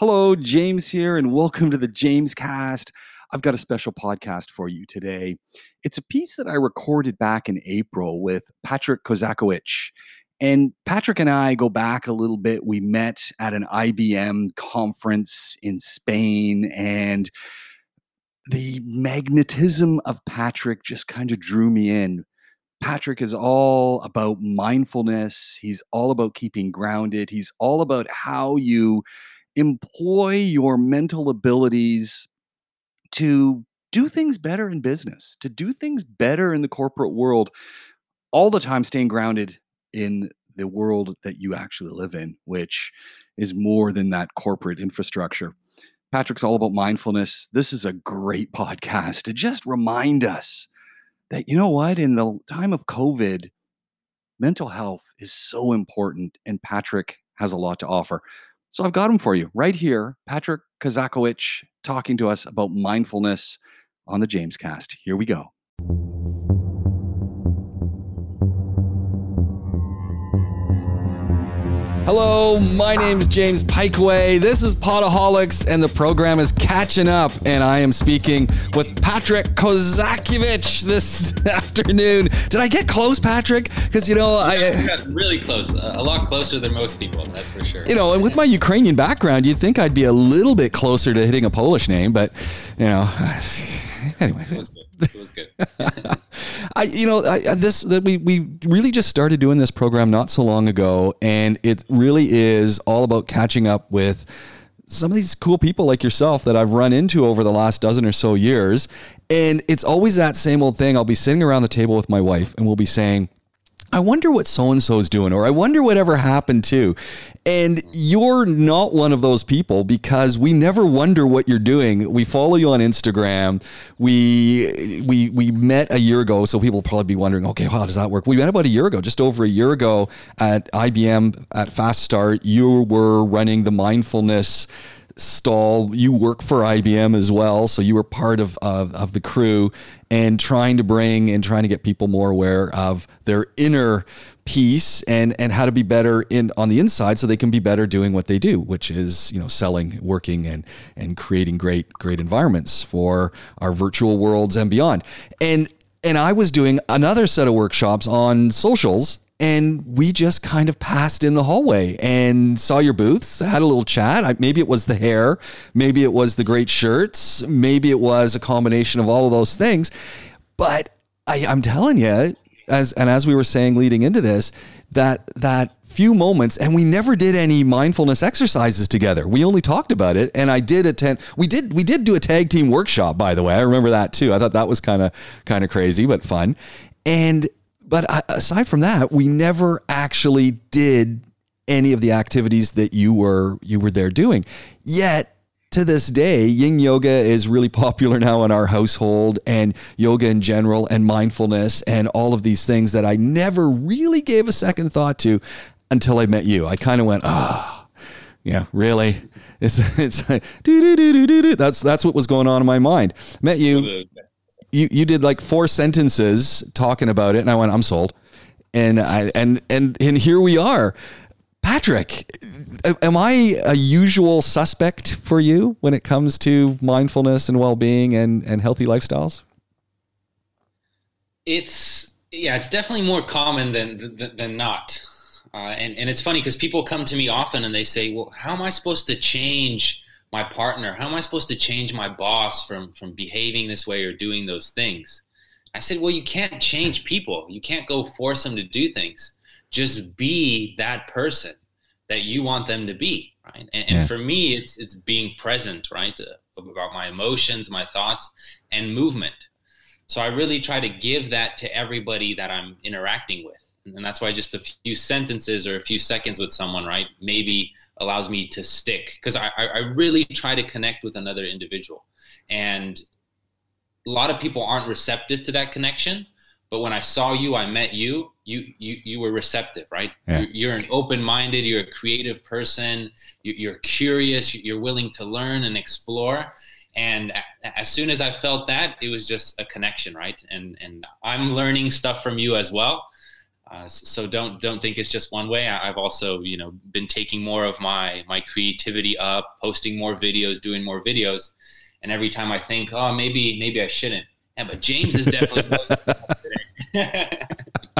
Hello, James here, and welcome to the James Cast. I've got a special podcast for you today. It's a piece that I recorded back in April with Patrick Kozakiewicz. And Patrick and I go back a little bit. We met at an IBM conference in Spain, and the magnetism of Patrick just kind of drew me in. Patrick is all about mindfulness. He's all about keeping grounded. He's all about how you employ your mental abilities to do things better in business, to do things better in the corporate world, all the time staying grounded in the world that you actually live in, which is more than that corporate infrastructure. Patrick's all about mindfulness. This is a great podcast to just remind us that, you know what, in the time of COVID, mental health is so important, and Patrick has a lot to offer. So I've got him for you right here. Patrick Kozakiewicz talking to us about mindfulness on the James Cast. Here we go. Hello, my name is James Pikeway. This is Podaholics, and the program is catching up. And I am speaking with Patrick Kozakiewicz this afternoon. Did I get close, Patrick? Because you know, I got really close, a lot closer than most people. That's for sure. You know, and with my Ukrainian background, you'd think I'd be a little bit closer to hitting a Polish name, but you know, anyway. It was good. It was good. I, you know, I, this that we we really just started doing this program not so long ago, and it really is all about catching up with some of these cool people like yourself that I've run into over the last dozen or so years. And it's always that same old thing. I'll be sitting around the table with my wife and we'll be saying, I wonder what so and so is doing, or I wonder whatever happened to. And you're not one of those people because we never wonder what you're doing. We follow you on Instagram. We we we met a year ago, so people probably be wondering, okay, how does that work? We met about a year ago, just over a year ago at IBM at Fast Start. You were running the mindfulness stall. You work for IBM as well, so you were part of, of, of the crew and trying to bring and trying to get people more aware of their inner peace and and how to be better in on the inside so they can be better doing what they do which is you know selling working and and creating great great environments for our virtual worlds and beyond and and I was doing another set of workshops on socials and we just kind of passed in the hallway and saw your booths, had a little chat. I, maybe it was the hair, maybe it was the great shirts, maybe it was a combination of all of those things. But I, I'm telling you, as and as we were saying leading into this, that that few moments and we never did any mindfulness exercises together. We only talked about it and i did attend we did we did do a tag team workshop by the way. I remember that too. I thought that was kind of kind of crazy but fun. And but aside from that, we never actually did any of the activities that you were you were there doing. Yet to this day, yin yoga is really popular now in our household and yoga in general and mindfulness and all of these things that I never really gave a second thought to until I met you. I kind of went, oh, yeah, really? It's, it's do, do, do, do, do. That's, that's what was going on in my mind. Met you you you did like four sentences talking about it, and I went, I'm sold. And I and and and here we are. Patrick, am I a usual suspect for you when it comes to mindfulness and well-being and and healthy lifestyles? It's yeah, it's definitely more common than than, than not. Uh, and and it's funny because people come to me often and they say, "Well, how am I supposed to change?" my partner how am i supposed to change my boss from from behaving this way or doing those things i said well you can't change people you can't go force them to do things just be that person that you want them to be right? And, yeah. for me it's it's being present right uh, about my emotions my thoughts and movement. So i really try to give that to everybody that i'm interacting with. And that's why just a few sentences or a few seconds with someone right maybe allows me to stick. Because I, I really try to connect with another individual. And a lot of people aren't receptive to that connection but when i saw you i met you you you, you were receptive right? Yeah. you're, you're, an open-minded you're a creative person you're curious you're willing to learn and explore. And as soon as i felt that it was just a connection right? And and i'm learning stuff from you as well. Uh, so don't don't think it's just one way. I, have also you know been taking more of my my creativity up, posting more videos, doing more videos, and every time I think, oh maybe maybe I shouldn't, yeah, but James is definitely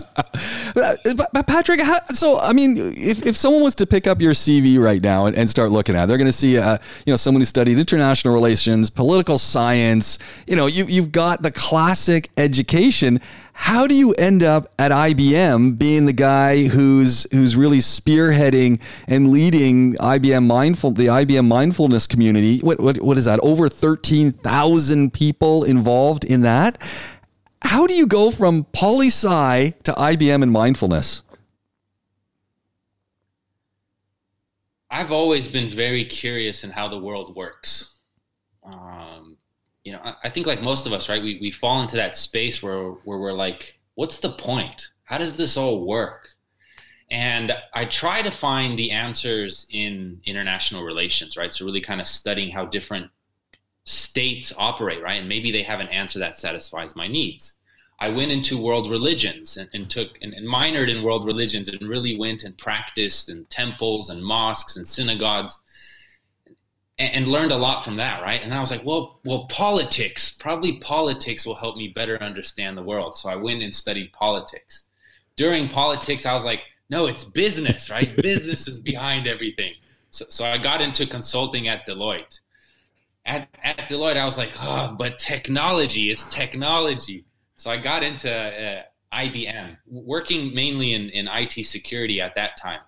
posting. but Patrick, how, so I mean, if, if someone was to pick up your CV right now and, and start looking at, it, they're going to see, uh, you know, someone who studied international relations, political science. You know, you you've got the classic education. How do you end up at IBM being the guy who's who's really spearheading and leading IBM mindful the IBM mindfulness community? What what what is that? Over thirteen thousand people involved in that how do you go from poli sci to IBM and mindfulness? I've always been very curious in how the world works. Um, you know, I, I, think like most of us, right? We, we fall into that space where, where we're like, what's the point? How does this all work? And I try to find the answers in international relations, right? So really kind of studying how different states operate, right? And maybe they have an answer that satisfies my needs. I went into world religions and, and took and, and, minored in world religions and really went and practiced in temples and mosques and synagogues and, and, learned a lot from that, right? And I was like, well, well, politics, probably politics will help me better understand the world. So I went and studied politics. During politics, I was like, no, it's business, right? business is behind everything. So, so I got into consulting at Deloitte at, at Deloitte, I was like, oh, but technology, it's technology. So I got into uh, IBM, working mainly in, in IT security at that time.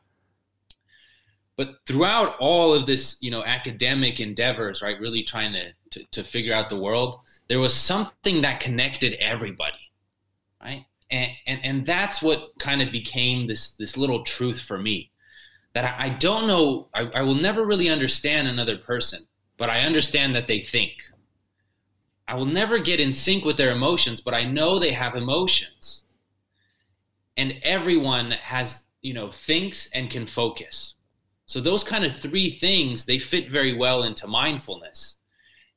But throughout all of this, you know, academic endeavors, right, really trying to, to, to figure out the world, there was something that connected everybody, right? And, and, and that's what kind of became this, this little truth for me that I, I don't know, I, I will never really understand another person but I understand that they think. I will never get in sync with their emotions, but I know they have emotions. And everyone has, you know, thinks and can focus. So those kind of three things, they fit very well into mindfulness.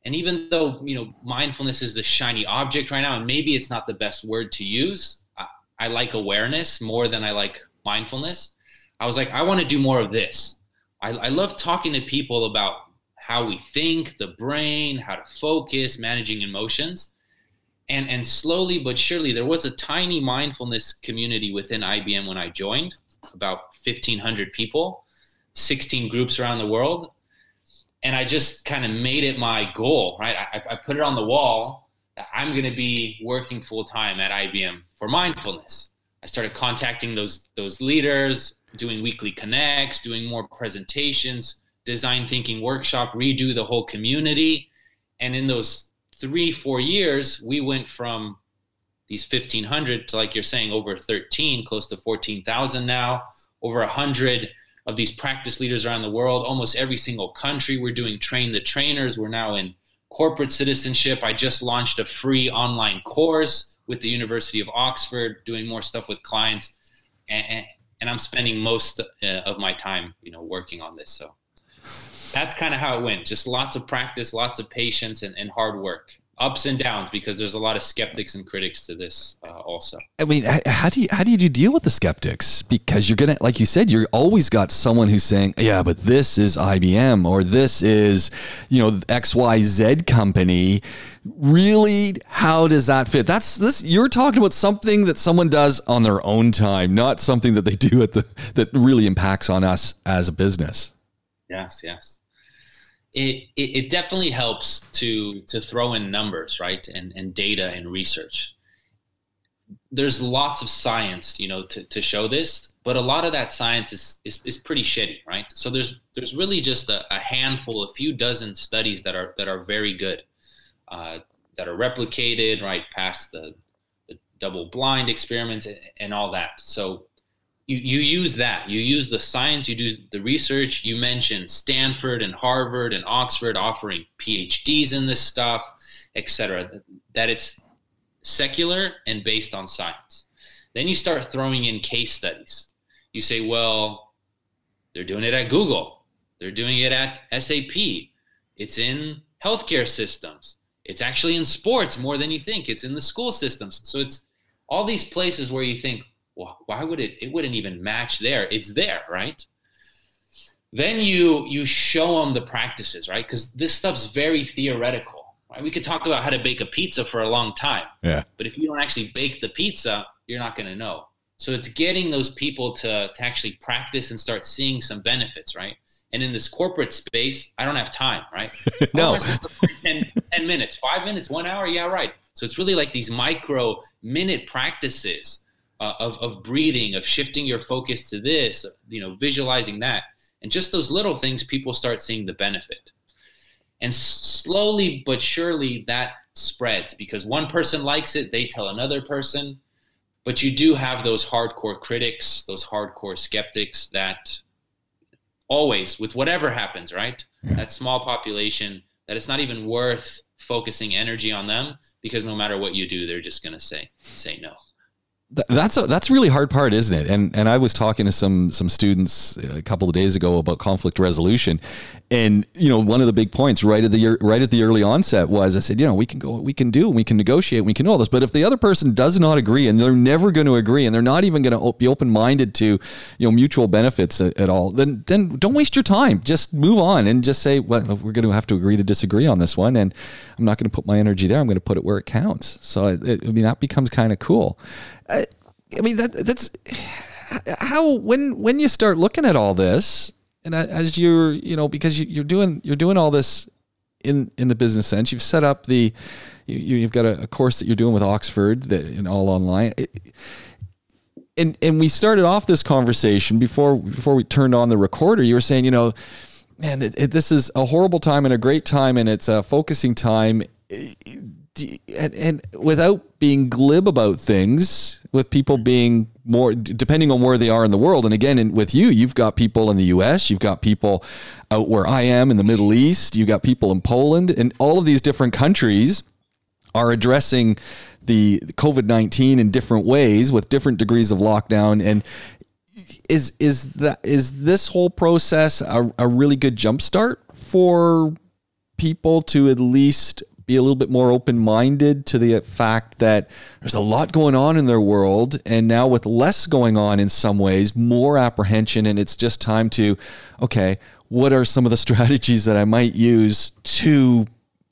And even though, you know, mindfulness is the shiny object right now, and maybe it's not the best word to use, I, I like awareness more than I like mindfulness. I was like, I want to do more of this. I, I love talking to people about how we think, the brain, how to focus, managing emotions. And, and slowly but surely, there was a tiny mindfulness community within IBM when I joined, about 1,500 people, 16 groups around the world. And I just kind of made it my goal, right? I, I put it on the wall that I'm going to be working full time at IBM for mindfulness. I started contacting those those leaders, doing weekly connects, doing more presentations, design thinking workshop, redo the whole community. And in those three, four years, we went from these 1,500 to, like you're saying, over 13, close to 14,000 now, over 100 of these practice leaders around the world, almost every single country. We're doing train the trainers. We're now in corporate citizenship. I just launched a free online course with the University of Oxford, doing more stuff with clients. And, and I'm spending most uh, of my time, you know, working on this. So that's kind of how it went. Just lots of practice, lots of patience, and, and hard work. Ups and downs because there's a lot of skeptics and critics to this uh, also. I mean, how do you how do you deal with the skeptics? Because you're gonna, like you said, you're always got someone who's saying, "Yeah, but this is IBM or this is, you know, X Y Z company." Really, how does that fit? That's this. You're talking about something that someone does on their own time, not something that they do at the that really impacts on us as a business. Yes, yes it, it, it definitely helps to to throw in numbers, right, and and data and research. There's lots of science, you know, to, to show this, but a lot of that science is, is, is pretty shitty, right? So there's there's really just a, a handful, a few dozen studies that are that are very good, uh, that are replicated, right, past the, the double blind experiments and, and all that. So you, you use that. You use the science, you do the research. You mentioned Stanford and Harvard and Oxford offering PhDs in this stuff, etc. That it's secular and based on science. Then you start throwing in case studies. You say, well, they're doing it at Google, they're doing it at SAP, it's in healthcare systems, it's actually in sports more than you think, it's in the school systems. So it's all these places where you think, why would it? It wouldn't even match there. It's there, right? Then you you show them the practices, right? Because this stuff's very theoretical. Right? We could talk about how to bake a pizza for a long time. Yeah. But if you don't actually bake the pizza, you're not going to know. So it's getting those people to, to actually practice and start seeing some benefits, right? And in this corporate space, I don't have time, right? no. 10, 10 minutes, five minutes, one hour? Yeah, right. So it's really like these micro minute practices uh, of, of breathing, of shifting your focus to this, you know, visualizing that. And just those little things, people start seeing the benefit. And slowly but surely that spreads because one person likes it, they tell another person. But you do have those hardcore critics, those hardcore skeptics that always, with whatever happens, right? Yeah. That small population, that it's not even worth focusing energy on them because no matter what you do, they're just going to say, say no that's a, that's a really hard part, isn't it? And and I was talking to some some students a couple of days ago about conflict resolution, and you know one of the big points right at the right at the early onset was I said you know we can go we can do we can negotiate we can do all this, but if the other person does not agree and they're never going to agree and they're not even going to be open minded to you know mutual benefits at, at, all, then then don't waste your time. Just move on and just say well we're going to have to agree to disagree on this one, and I'm not going to put my energy there. I'm going to put it where it counts. So it, I mean that becomes kind of cool. I, I mean that that's how when when you start looking at all this and as you're you know because you, are doing you're doing all this in in the business sense you've set up the you, have got a, a, course that you're doing with Oxford that in all online. And and we started off this conversation before before we turned on the recorder you were saying you know man it, it, this is a horrible time and a great time and it's a focusing time and, and without being glib about things, with people being more depending on where they are in the world. And again, in, with you, you've got people in the U.S., you've got people out where I am in the Middle East, you've got people in Poland, and all of these different countries are addressing the COVID nineteen in different ways with different degrees of lockdown. And is is that is this whole process a, a really good jumpstart for people to at least be a little bit more open minded to the fact that there's a lot going on in their world. And now, with less going on in some ways, more apprehension. And it's just time to, okay, what are some of the strategies that I might use to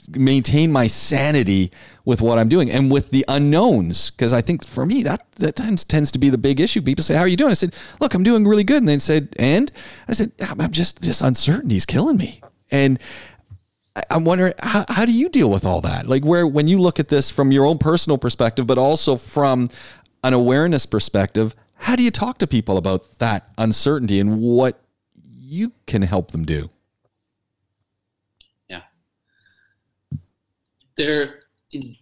maintain my sanity with what I'm doing and with the unknowns. Because I think for me, that, that tends, tends to be the big issue. People say, How are you doing? I said, Look, I'm doing really good. And they said, And I said, I'm just, this uncertainty is killing me. And I'm wondering how, how do you deal with all that? Like where when you look at this from your own personal perspective, but also from an awareness perspective, how do you talk to people about that uncertainty and what you can help them do? Yeah. There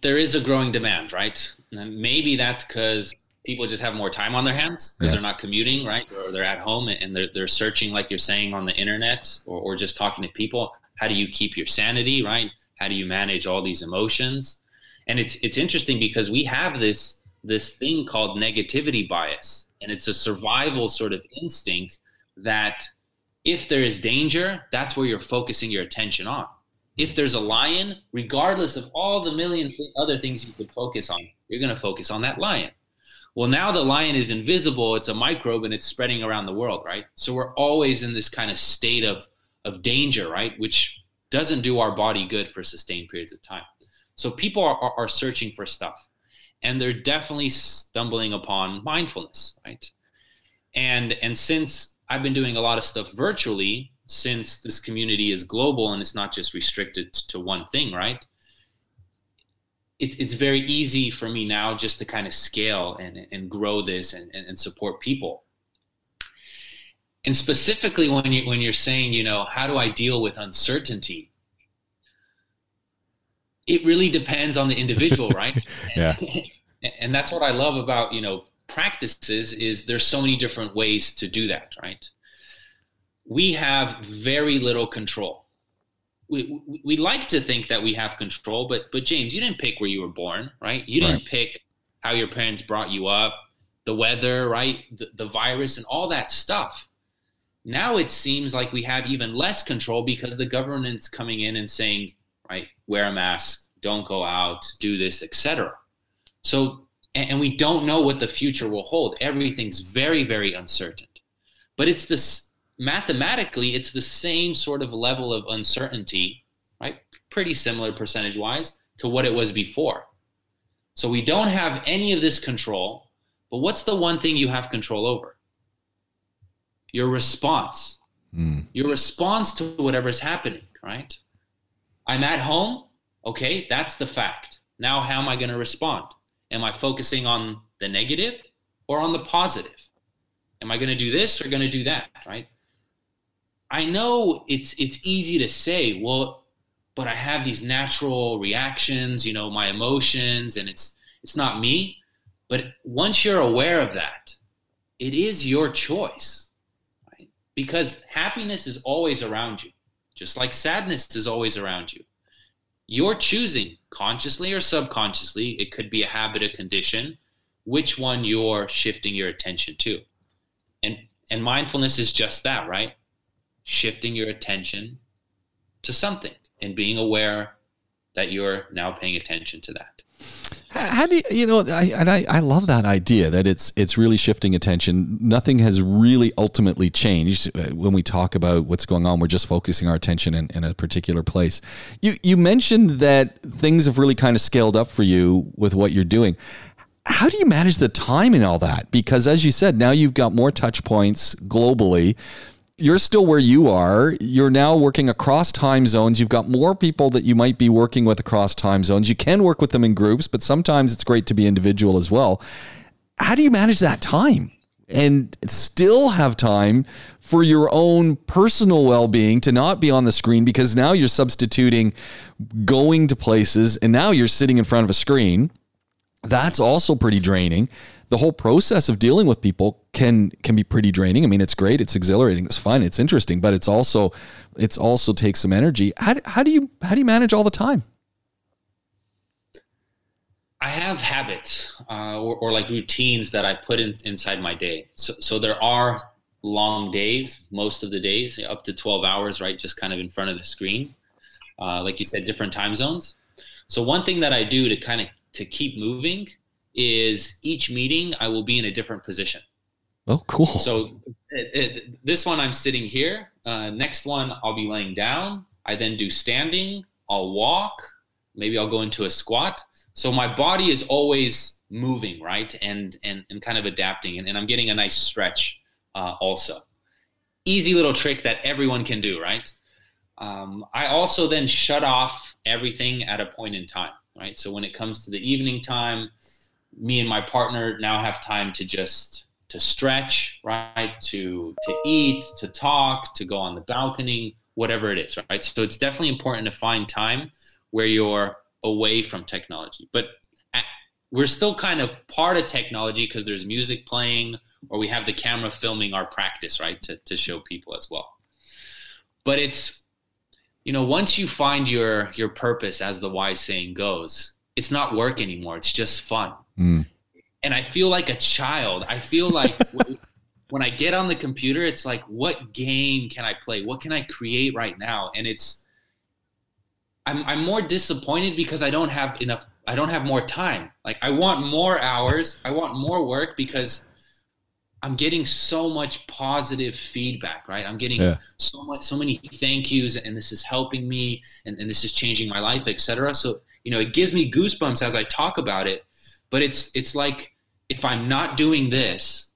there is a growing demand, right? And maybe that's because people just have more time on their hands because yeah. they're not commuting, right? Or they're at home and they're, they're searching, like you're saying, on the internet or, or just talking to people how do you keep your sanity right? How do you manage all these emotions? And it's it's interesting because we have this this thing called negativity bias. And it's a survival sort of instinct that if there is danger that's where you're focusing your attention on. If there's a lion regardless of all the million other things you could focus on you're going to focus on that lion. Well now the lion is invisible it's a microbe and it's spreading around the world right? So we're always in this kind of state of of danger, right? Which doesn't do our body good for sustained periods of time. So people are, are, are searching for stuff and they're definitely stumbling upon mindfulness, right? And and since I've been doing a lot of stuff virtually, since this community is global and it's not just restricted to one thing, right? It's, it's very easy for me now just to kind of scale and, and grow this and, and, and support people and specifically when you when you're saying you know how do i deal with uncertainty? It really depends on the individual right? Yeah. And, and that's what i love about you know practices is there's so many different ways to do that right? We have very little control. We, we, we like to think that we have control but but james you didn't pick where you were born right? You didn't right. pick how your parents brought you up the weather right? The, the virus and all that stuff now it seems like we have even less control because the government's coming in and saying, right, wear a mask, don't go out, do this, etc. So and, we don't know what the future will hold. Everything's very, very uncertain. But it's this mathematically, it's the same sort of level of uncertainty, right? Pretty similar percentage wise to what it was before. So we don't have any of this control. But what's the one thing you have control over? Your response. Mm. Your response to whatever's happening, right? I'm at home. Okay, that's the fact. Now, how am I going to respond? Am I focusing on the negative or on the positive? Am I going to do this or going to do that? Right. I know it's it's easy to say, well, but I have these natural reactions, you know, my emotions, and it's it's not me. But once you're aware of that, it is your choice? Because happiness is always around you, just like sadness is always around you. You're choosing consciously or subconsciously, it could be a habit, a condition, which one you're shifting your attention to. And and mindfulness is just that, right? Shifting your attention to something and being aware that you're now paying attention to that. How do you, you know, I, and I, I love that idea that it's it's really shifting attention. Nothing has really ultimately changed uh, when we talk about what's going on. We're just focusing our attention in, in a particular place. You you mentioned that things have really kind of scaled up for you with what you're doing. How do you manage the time and all that? Because as you said, now you've got more touch points globally you're still where you are. You're now working across time zones. You've got more people that you might be working with across time zones. You can work with them in groups, but sometimes it's great to be individual as well. How do you manage that time and still have time for your own personal well being to not be on the screen because now you're substituting going to places and now you're sitting in front of a screen? That's also pretty draining the whole process of dealing with people can can be pretty draining. I mean, it's great, it's exhilarating, it's fun, it's interesting, but it's also it's also takes some energy. How, how do you how do you manage all the time? I have habits uh, or, or, like routines that I put in, inside my day. So, so there are long days, most of the days, up to 12 hours, right? Just kind of in front of the screen. Uh, like you said, different time zones. So one thing that I do to kind of to keep moving is each meeting I will be in a different position. Oh, cool. So it, it, this one I'm sitting here. Uh, next one I'll be laying down. I then do standing. I'll walk. Maybe I'll go into a squat. So my body is always moving, right, and and and kind of adapting, and, and I'm getting a nice stretch uh, also. Easy little trick that everyone can do, right? Um, I also then shut off everything at a point in time, right? So when it comes to the evening time, me and my partner now have time to just to stretch, right? To to eat, to talk, to go on the balcony, whatever it is, right? So it's definitely important to find time where you're away from technology. But we're still kind of part of technology because there's music playing or we have the camera filming our practice, right? To to show people as well. But it's you know, once you find your your purpose as the wise saying goes, it's not work anymore. It's just fun. Mm. And I feel like a child. I feel like when I get on the computer, it's like, what game can I play? What can I create right now? And it's, I'm, I'm more disappointed because I don't have enough, I don't have more time. Like, I want more hours, I want more work because I'm getting so much positive feedback, right? I'm getting yeah. so much, so many thank yous, and this is helping me, and, and this is changing my life, etc. So, you know, it gives me goosebumps as I talk about it but it's it's like if I'm not doing this,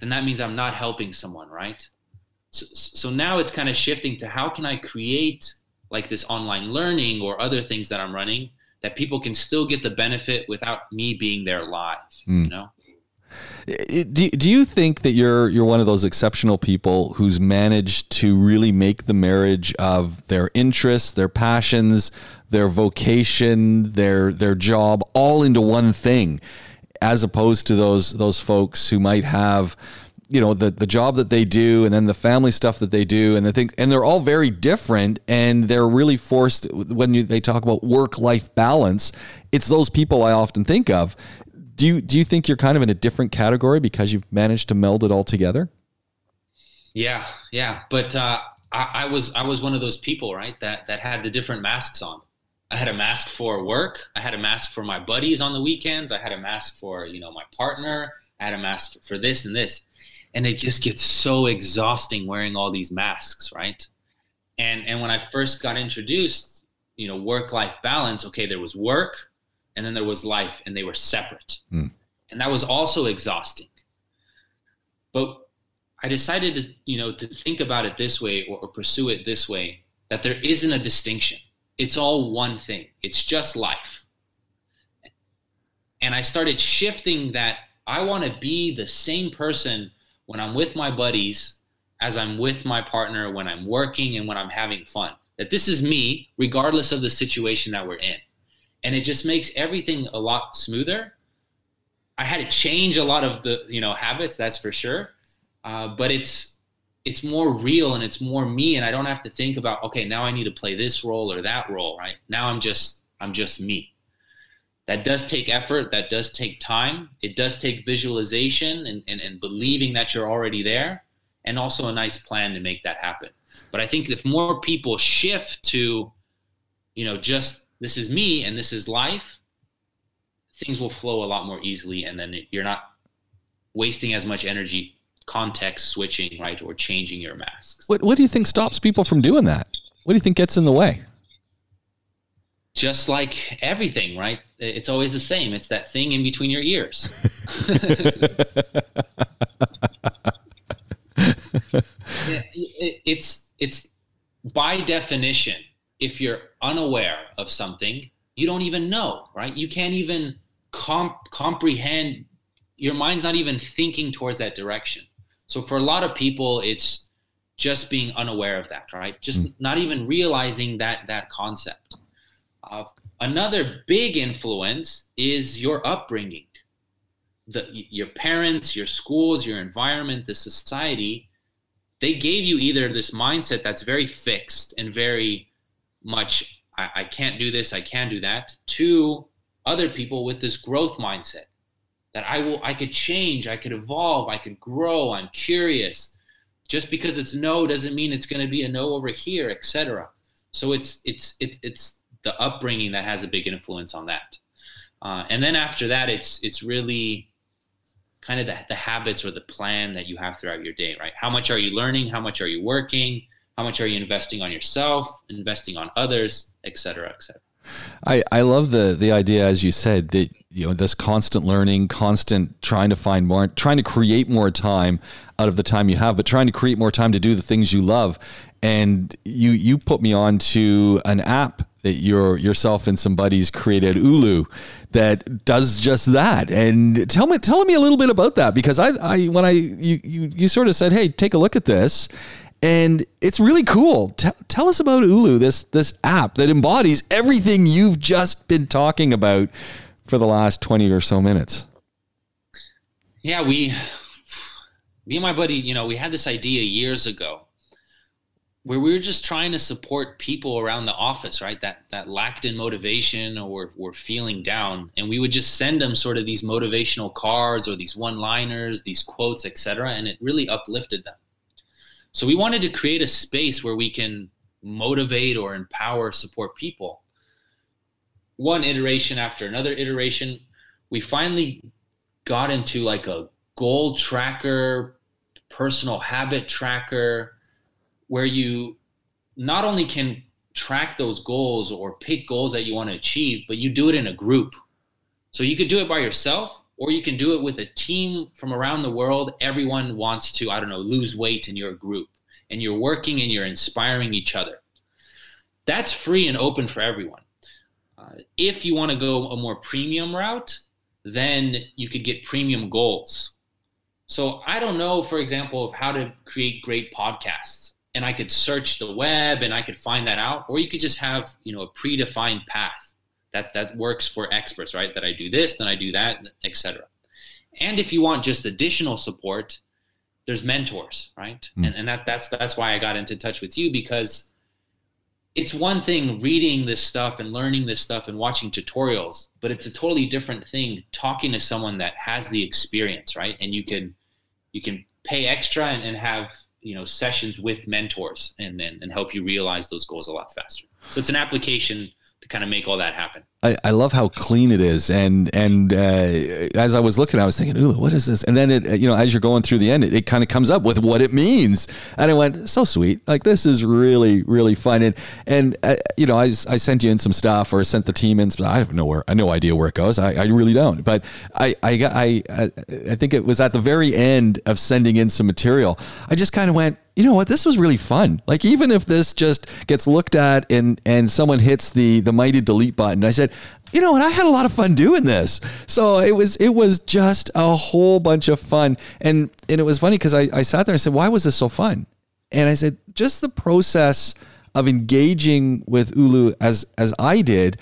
then that means I'm not helping someone, right? So, so now it's kind of shifting to how can I create like this online learning or other things that I'm running that people can still get the benefit without me being there live, mm. you know? Do, do you think that you're you're one of those exceptional people who's managed to really make the marriage of their interests, their passions, their vocation, their their job all into one thing, as opposed to those those folks who might have you know the the job that they do and then the family stuff that they do and the thing and they're all very different and they're really forced when you, they talk about work life balance it's those people I often think of do you do you think you're kind of in a different category because you've managed to meld it all together yeah yeah but uh, I, I was I was one of those people right that that had the different masks on I had a mask for work. I had a mask for my buddies on the weekends. I had a mask for, you know, my partner. I had a mask for this and this. And it just gets so exhausting wearing all these masks, right? And and when I first got introduced, you know, work life balance, okay, there was work and then there was life and they were separate. Mm. And that was also exhausting. But I decided to, you know, to think about it this way or, or pursue it this way that there isn't a distinction. It's all one thing. It's just life. And I started shifting that I want to be the same person when I'm with my buddies as I'm with my partner, when I'm working and when I'm having fun. That this is me, regardless of the situation that we're in. And it just makes everything a lot smoother. I had to change a lot of the, you know, habits, that's for sure. Uh, but it's it's more real and it's more me and i don't have to think about okay now i need to play this role or that role right now i'm just i'm just me that does take effort that does take time it does take visualization and, and, and believing that you're already there and also a nice plan to make that happen but i think if more people shift to you know just this is me and this is life things will flow a lot more easily and then you're not wasting as much energy context switching, right, or changing your masks. What What do you think stops people from doing that? What do you think gets in the way? Just like everything, right? It's always the same. It's that thing in between your ears. it's it's by definition, if you're unaware of something, you don't even know, right? You can't even comp- comprehend. Your mind's not even thinking towards that direction. So for a lot of people, it's just being unaware of that, right? Just mm. not even realizing that that concept. Uh, another big influence is your upbringing. The, your parents, your schools, your environment, the society, they gave you either this mindset that's very fixed and very much, I, I can't do this, I can do that, to other people with this growth mindset that I will I could change, I could evolve, I could grow, I'm curious. Just because it's no doesn't mean it's going to be a no over here, etc. So it's it's it's it's the upbringing that has a big influence on that. Uh, and then after that, it's it's really kind of the, the habits or the plan that you have throughout your day, right? How much are you learning? How much are you working? How much are you investing on yourself, investing on others, et cetera, et cetera. I, I love the the idea as you said that you know this constant learning constant trying to find more trying to create more time out of the time you have but trying to create more time to do the things you love. And you you put me on to an app that your yourself and some buddies created Ulu that does just that. And tell me tell me a little bit about that because I, I when I you, you you sort of said hey take a look at this and it's really cool. T- tell us about Ulu, this this app that embodies everything you've just been talking about for the last twenty or so minutes. Yeah, we, me and my buddy, you know, we had this idea years ago where we were just trying to support people around the office, right? That that lacked in motivation or were, feeling down, and we would just send them sort of these motivational cards or these one-liners, these quotes, etc., and it really uplifted them. So we wanted to create a space where we can motivate or empower, support people. One iteration after another iteration, we finally got into like a goal tracker, personal habit tracker, where you not only can track those goals or pick goals that you want to achieve, but you do it in a group. So you could do it by yourself, or you can do it with a team from around the world. Everyone wants to, I don't know, lose weight in your group, and you're working and you're inspiring each other. That's free and open for everyone. Uh, if you want to go a more premium route, then you could get premium goals. So I don't know, for example, of how to create great podcasts. And I could search the web and I could find that out, or you could just have, you know, a predefined path that that works for experts right? That i do this then i do that etc and if you want just additional support there's mentors right? Mm. and, and that that's that's why i got into touch with you because it's one thing reading this stuff and learning this stuff and watching tutorials but it's a totally different thing talking to someone that has the experience right? And you can you can pay extra and, and have you know sessions with mentors and, and and help you realize those goals a lot faster. So it's an application to kind of make all that happen. I, love how clean it is, and and uh, as I was looking, I was thinking, "Ooh, what is this?" And then it, you know, as you're going through the end, it, it kind of comes up with what it means, and I went, "So sweet! Like this is really, really fun." And and uh, you know, I, I sent you in some stuff, or sent the team in. I have no where, I no idea where it goes. I, I really don't. But I I got I I think it was at the very end of sending in some material. I just kind of went, you know what this was really fun like even if this just gets looked at and and someone hits the the mighty delete button i said you know and i had a lot of fun doing this. So it was it was just a whole bunch of fun. And and it was funny because I, I sat there and said why was this so fun? And i said just the process of engaging with ulu as as i did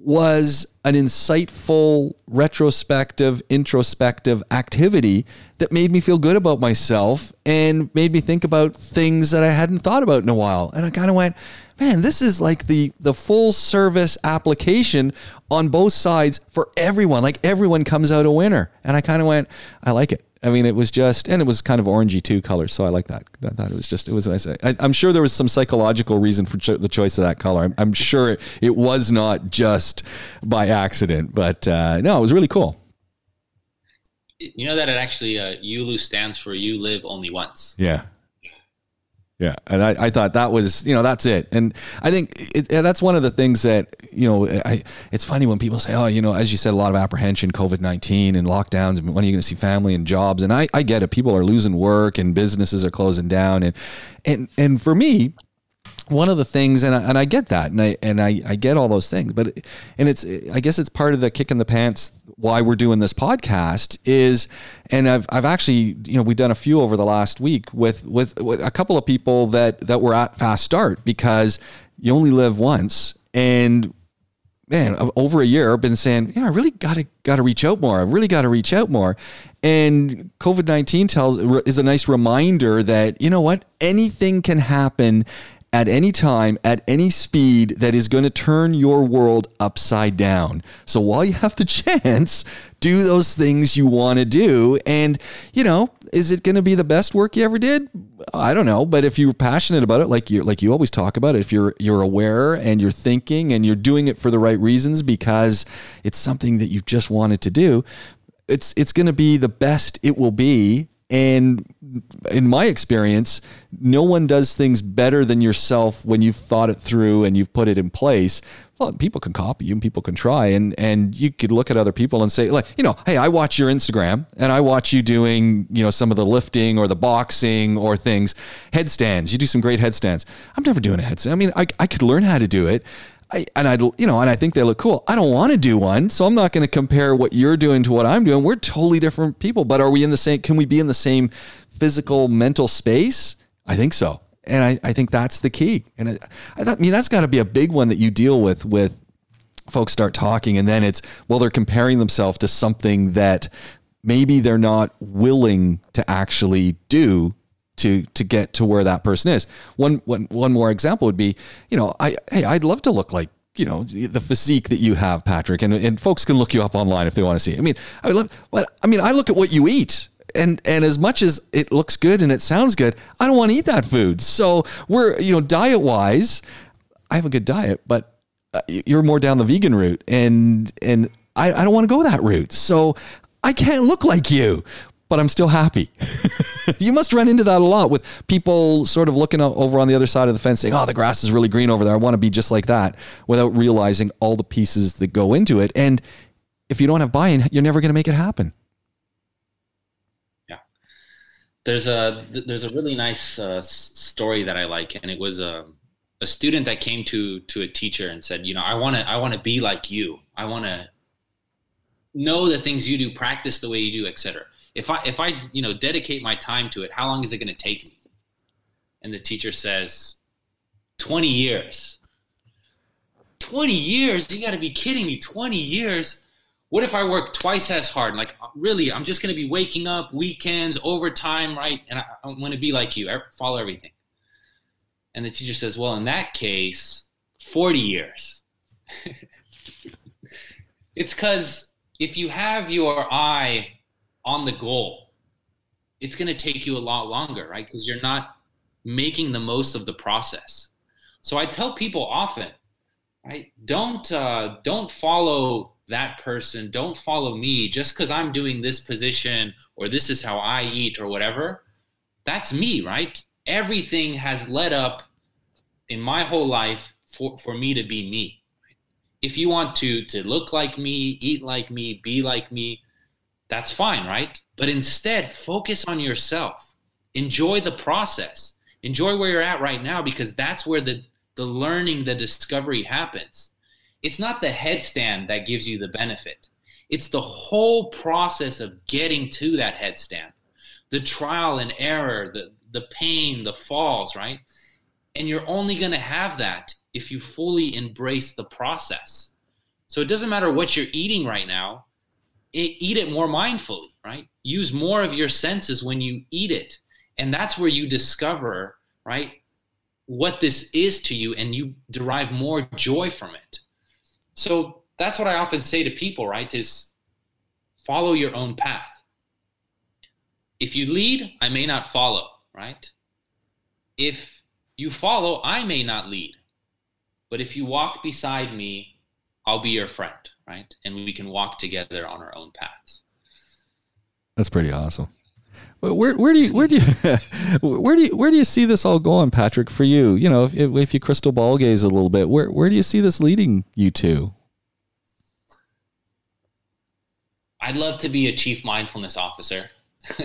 was an insightful, retrospective, introspective activity that made me feel good about myself and made me think about things that I hadn't thought about in a while. And I kind of went, man, this is like the the full service application on both sides for everyone. Like everyone comes out a winner. And I kind of went, I like it. I mean, it was just, and it was kind of orangey too color, so I like that. I thought it was just, it was nice. I, am sure there was some psychological reason for cho- the choice of that color. I'm, I'm sure it, it, was not just by accident, but uh, no, it was really cool. You know that it actually uh, ULU stands for "You Live Only Once." Yeah, yeah, and I, I thought that was you know that's it, and I think it, that's one of the things that you know I it's funny when people say oh you know as you said a lot of apprehension COVID nineteen and lockdowns and when are you going to see family and jobs? And I I get it. People are losing work and businesses are closing down and and and for me one of the things, and I, and I get that, and I and I, I get all those things, but and it's I guess it's part of the kick in the pants why we're doing this podcast is, and I've I've actually you know we've done a few over the last week with with, with a couple of people that that were at fast start because you only live once, and man, over a year, I've been saying, yeah, I really got to got to reach out more. I really got to reach out more. And COVID nineteen tells is a nice reminder that you know what, anything can happen at any time, at any speed that is going to turn your world upside down. So while you have the chance, do those things you want to do. And, you know, is it going to be the best work you ever did? I don't know, but if you're passionate about it, like you like you always talk about it, if you're you're aware and you're thinking and you're doing it for the right reasons because it's something that you just wanted to do, it's it's going to be the best it will be and in my experience, no one does things better than yourself when you've thought it through and you've put it in place. Well, people can copy you and people can try and and you could look at other people and say like, you know, hey, I watch your Instagram and I watch you doing, you know, some of the lifting or the boxing or things, headstands. You do some great headstands. I'm never doing a headstand. I mean, I I could learn how to do it. I, and I, you know, and I think they look cool. I don't want to do one, so I'm not going to compare what you're doing to what I'm doing. We're totally different people, but are we in the same? Can we be in the same physical, mental space? I think so, and I, I think that's the key. And I, I, I mean, that's got to be a big one that you deal with with folks start talking, and then it's well, they're comparing themselves to something that maybe they're not willing to actually do to to get to where that person is. One one one more example would be, you know, I hey, I'd love to look like you know the physique that you have, Patrick, and and folks can look you up online if they want to see. I mean, I love, but I mean, I look at what you eat. And, and as much as it looks good and it sounds good, I don't want to eat that food. So we're, you know, diet wise, I have a good diet, but uh, you're more down the vegan route and, and I, I don't want to go that route. So I can't look like you but I'm still happy. you must run into that a lot with people sort of looking over on the other side of the fence saying, oh, the grass is really green over there. I want to be just like that without realizing all the pieces that go into it. And if you don't have buy in, you're never going to make it happen. Yeah. There's a, there's a really nice uh, story that I like. And it was a, a student that came to, to a teacher and said, you know, I want to, I want to be like you. I want to know the things you do, practice the way you do, etc if I if I you know dedicate my time to it, how long is it going to take me? And the teacher says, 20 years. 20 years? You got to be kidding me. 20 years? What if I work twice as hard? Like, really, I'm just going to be waking up weekends, overtime, right? And I, I want to be like you, follow everything. And the teacher says, well, in that case, 40 years. it's because if you have your eye on the goal, it's going to take you a lot longer, right? Because you're not making the most of the process. So I tell people often, right? Don't uh, don't follow that person. Don't follow me just because I'm doing this position or this is how I eat or whatever. That's me, right? Everything has led up in my whole life for, for me to be me. If you want to to look like me, eat like me, be like me, that's fine, right? But instead, focus on yourself. Enjoy the process. Enjoy where you're at right now because that's where the the learning, the discovery happens. It's not the headstand that gives you the benefit. It's the whole process of getting to that headstand. The trial and error, the the pain, the falls, right? And you're only going to have that if you fully embrace the process. So it doesn't matter what you're eating right now, eat it more mindfully, right? Use more of your senses when you eat it. And that's where you discover, right, what this is to you and you derive more joy from it. So that's what I often say to people, right, is follow your own path. If you lead, I may not follow, right? If you follow, I may not lead. But if you walk beside me, I'll be your friend, right? And we can walk together on our own paths. That's pretty awesome. Where, where do you where do you where do you where do you see this all going, Patrick? For you, you know, if, if you crystal ball gaze a little bit, where where do you see this leading you to? I'd love to be a chief mindfulness officer.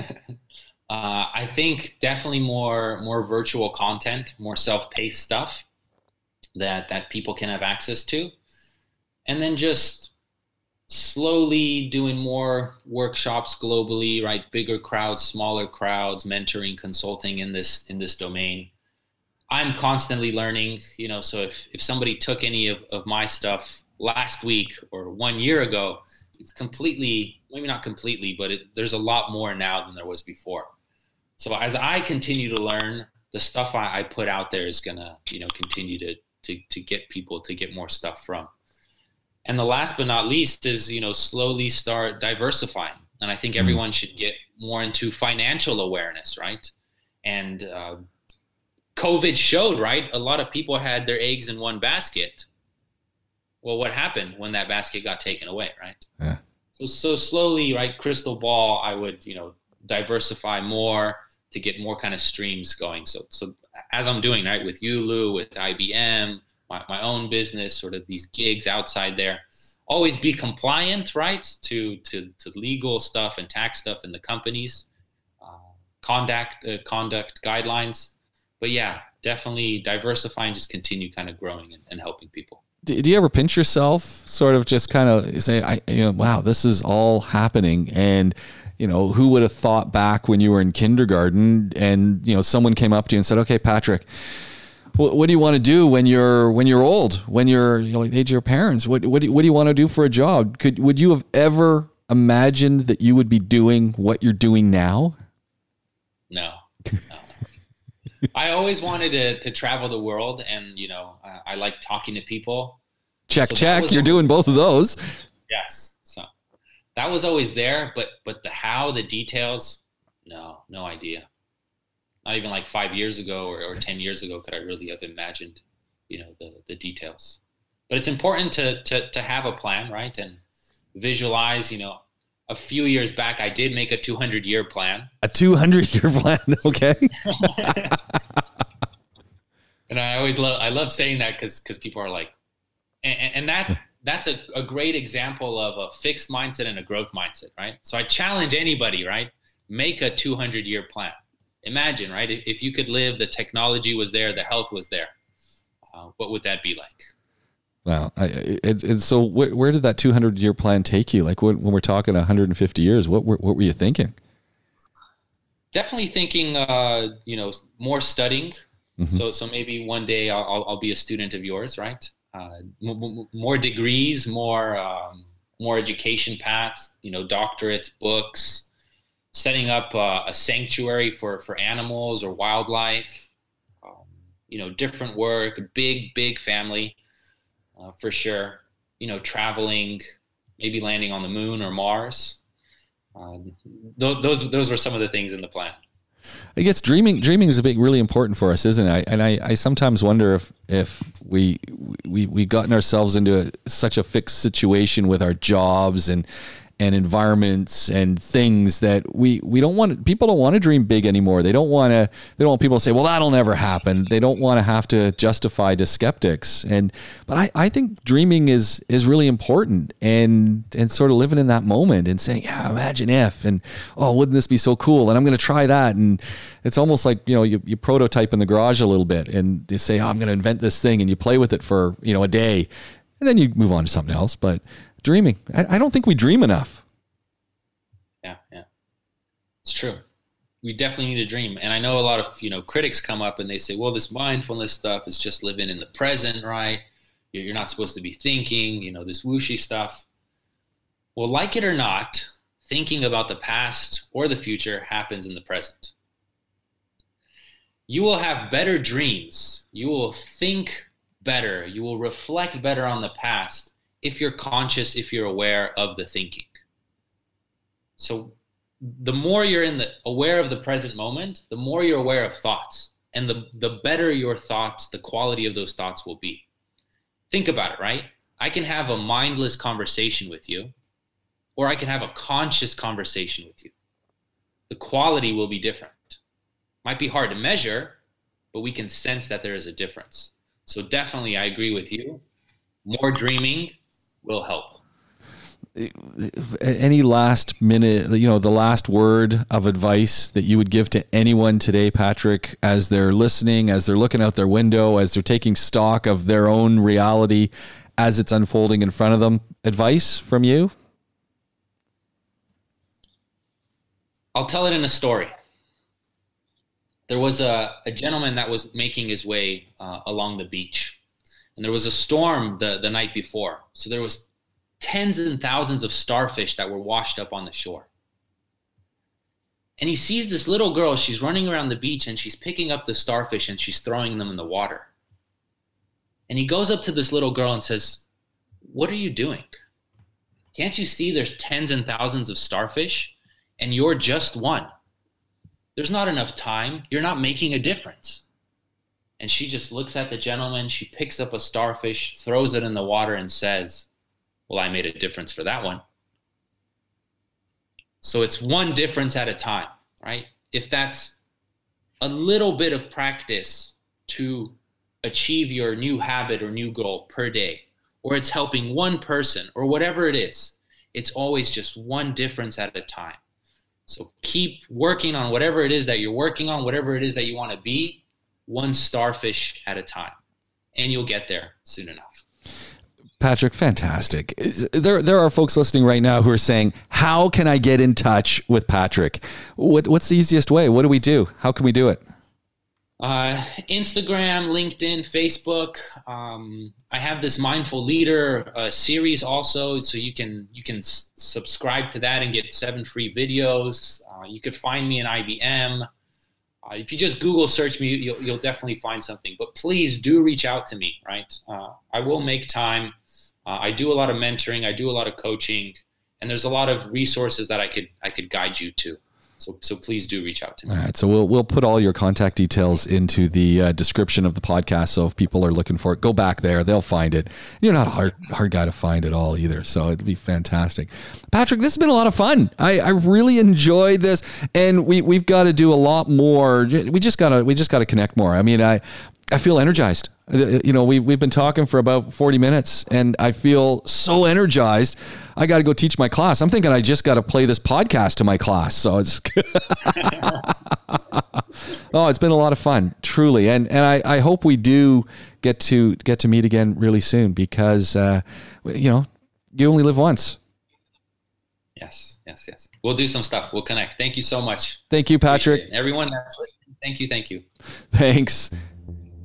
Uh, I think definitely more more virtual content, more self-paced stuff that that people can have access to, and then just slowly doing more workshops globally, right? Bigger crowds, smaller crowds, mentoring, consulting in this in this domain. I'm constantly learning, you know. So if if somebody took any of, of my stuff last week or one year ago, it's completely maybe not completely, but it, there's a lot more now than there was before. So as I continue to learn, the stuff I, I put out there is gonna, you know, continue to to to get people to get more stuff from. And the last but not least is, you know, slowly start diversifying. And I think mm-hmm. everyone should get more into financial awareness, right? And uh, COVID showed, right? A lot of people had their eggs in one basket. Well, what happened when that basket got taken away, right? Yeah. So, so slowly, right? Crystal ball, I would, you know, diversify more to get more kind of streams going. So, so as I'm doing right with Yulu, with IBM, my, my own business, sort of these gigs outside there, always be compliant, right, to to, to legal stuff and tax stuff in the companies, uh, conduct uh, conduct guidelines. But yeah, definitely diversify and just continue kind of growing and, and helping people. Do, do you ever pinch yourself, sort of just kind of say, "I, you know, wow, this is all happening," and you know, who would have thought back when you were in kindergarten and, you know, someone came up to you and said, okay, Patrick, what, what do you want to do when you're, when you're old, when you're, you know, like age of your parents? What, what do, what do you want to do for a job? Could, would you have ever imagined that you would be doing what you're doing now? No. no. I always wanted to, to travel the world and, you know, I, I like talking to people. Check, so check. You're doing both of those. Yes So that was always there, but but the how, the details, no, no idea. Not even like five years ago or, or ten years ago could I really have imagined, you know, the the details. But it's important to to to have a plan, right? And visualize, you know, a few years back I did make a 200 year plan. A 200 year plan, okay. and I always love I love saying that cuz cuz people are like and, and that that's a, a great example of a fixed mindset and a growth mindset, right? So I challenge anybody, right? Make a 200 year plan. Imagine, right? If you could live, the technology was there, the health was there. Uh, what would that be like? Wow. I, it, it, so wh- where did that 200 year plan take you? Like when, when we're talking 150 years, what, what, what were you thinking? Definitely thinking, uh, you know, more studying. Mm-hmm. So, so maybe one day I'll, I'll be a student of yours, right? uh, m- more degrees, more um, more education paths, you know, doctorates, books, setting up uh, a sanctuary for for animals or wildlife, um, you know, different work, big big family, uh, for sure. You know, traveling, maybe landing on the moon or Mars. Um, th- those those were some of the things in the plan. I guess dreaming dreaming is a big really important for us, isn't it? And I, I sometimes wonder if if we we we've gotten ourselves into a, such a fixed situation with our jobs and and environments and things that we we don't want people don't want to dream big anymore. They don't want to they don't want people to say, "Well, that'll never happen." They don't want to have to justify to skeptics. And but I I think dreaming is is really important and and sort of living in that moment and saying, "Yeah, imagine if and oh, wouldn't this be so cool?" And I'm going to try that and it's almost like, you know, you, you prototype in the garage a little bit and you say, oh, I'm going to invent this thing and you play with it for, you know, a day and then you move on to something else. But dreaming. I, I don't think we dream enough. Yeah, yeah, it's true. We definitely need to dream. And I know a lot of you know critics come up and they say, well, this mindfulness stuff is just living in the present, right? You're not supposed to be thinking, you know, this whooshy stuff. Well, like it or not, thinking about the past or the future happens in the present. You will have better dreams. You will think better. You will reflect better on the past if you're conscious, if you're aware of the thinking. So the more you're in the aware of the present moment, the more you're aware of thoughts. And the, the better your thoughts, the quality of those thoughts will be. Think about it, right? I can have a mindless conversation with you, or I can have a conscious conversation with you. The quality will be different. Might be hard to measure, but we can sense that there is a difference. So definitely I agree with you. More dreaming, will help. Any last minute, you know, the last word of advice that you would give to anyone today, Patrick, as they're listening, as they're looking out their window, as they're taking stock of their own reality as it's unfolding in front of them? Advice from you? I'll tell it in a story. There was a, a gentleman that was making his way uh, along the beach and there was a storm the, the night before. So there was tens and thousands of starfish that were washed up on the shore. And he sees this little girl she's running around the beach and she's picking up the starfish and she's throwing them in the water. And he goes up to this little girl and says what are you doing? Can't you see there's tens and thousands of starfish and you're just one? There's not enough time. You're not making a difference and she just looks at the gentleman. She picks up a starfish, throws it in the water, and says, Well, I made a difference for that one. So it's one difference at a time, right? If that's a little bit of practice to achieve your new habit or new goal per day, or it's helping one person or whatever it is, it's always just one difference at a time. So keep working on whatever it is that you're working on, whatever it is that you want to be, one starfish at a time, and you'll get there soon enough. Patrick, fantastic. There, there are folks listening right now who are saying, "How can I get in touch with Patrick? What, what's the easiest way? What do we do? How can we do it?" Uh, Instagram, LinkedIn, Facebook. Um, I have this mindful leader uh, series also, so you can you can s- subscribe to that and get seven free videos. Uh, you could find me in IBM. Uh, if you just Google search me, you'll, you'll, definitely find something. But please do reach out to me, right? Uh, I will make time. Uh, I do a lot of mentoring. I do a lot of coaching, and there's a lot of resources that I could I could guide you to. So, so please do reach out to me. All right. So we'll we'll put all your contact details into the uh, description of the podcast. So if people are looking for it, go back there. They'll find it. You're not a hard hard guy to find at all either. So it'd be fantastic. Patrick, this has been a lot of fun. I, I really enjoyed this, and we we've got to do a lot more. We just gotta we just gotta connect more. I mean, I I feel energized. Uh, you know, we, we've been talking for about 40 minutes and I feel so energized. I got to go teach my class. I'm thinking I just got to play this podcast to my class. So it's, oh, it's been a lot of fun, truly. And, and I, I hope we do get to get to meet again really soon because, uh, you know, you only live once. Yes, yes, yes. We'll do some stuff. We'll connect. Thank you so much. Thank you, Patrick. Everyone thank you. Thank you. Thanks.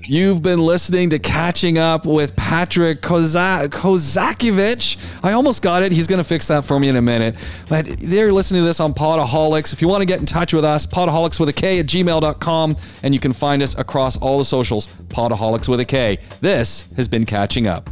You've been listening to Catching Up with Patrick Kozak- Kozakiewicz. I almost got it. He's going to fix that for me in a minute. But they're listening to this on Podaholics. If you want to get in touch with us, podaholics with a K at gmail.com. And you can find us across all the socials, Podaholics with a K. This has been Catching Up.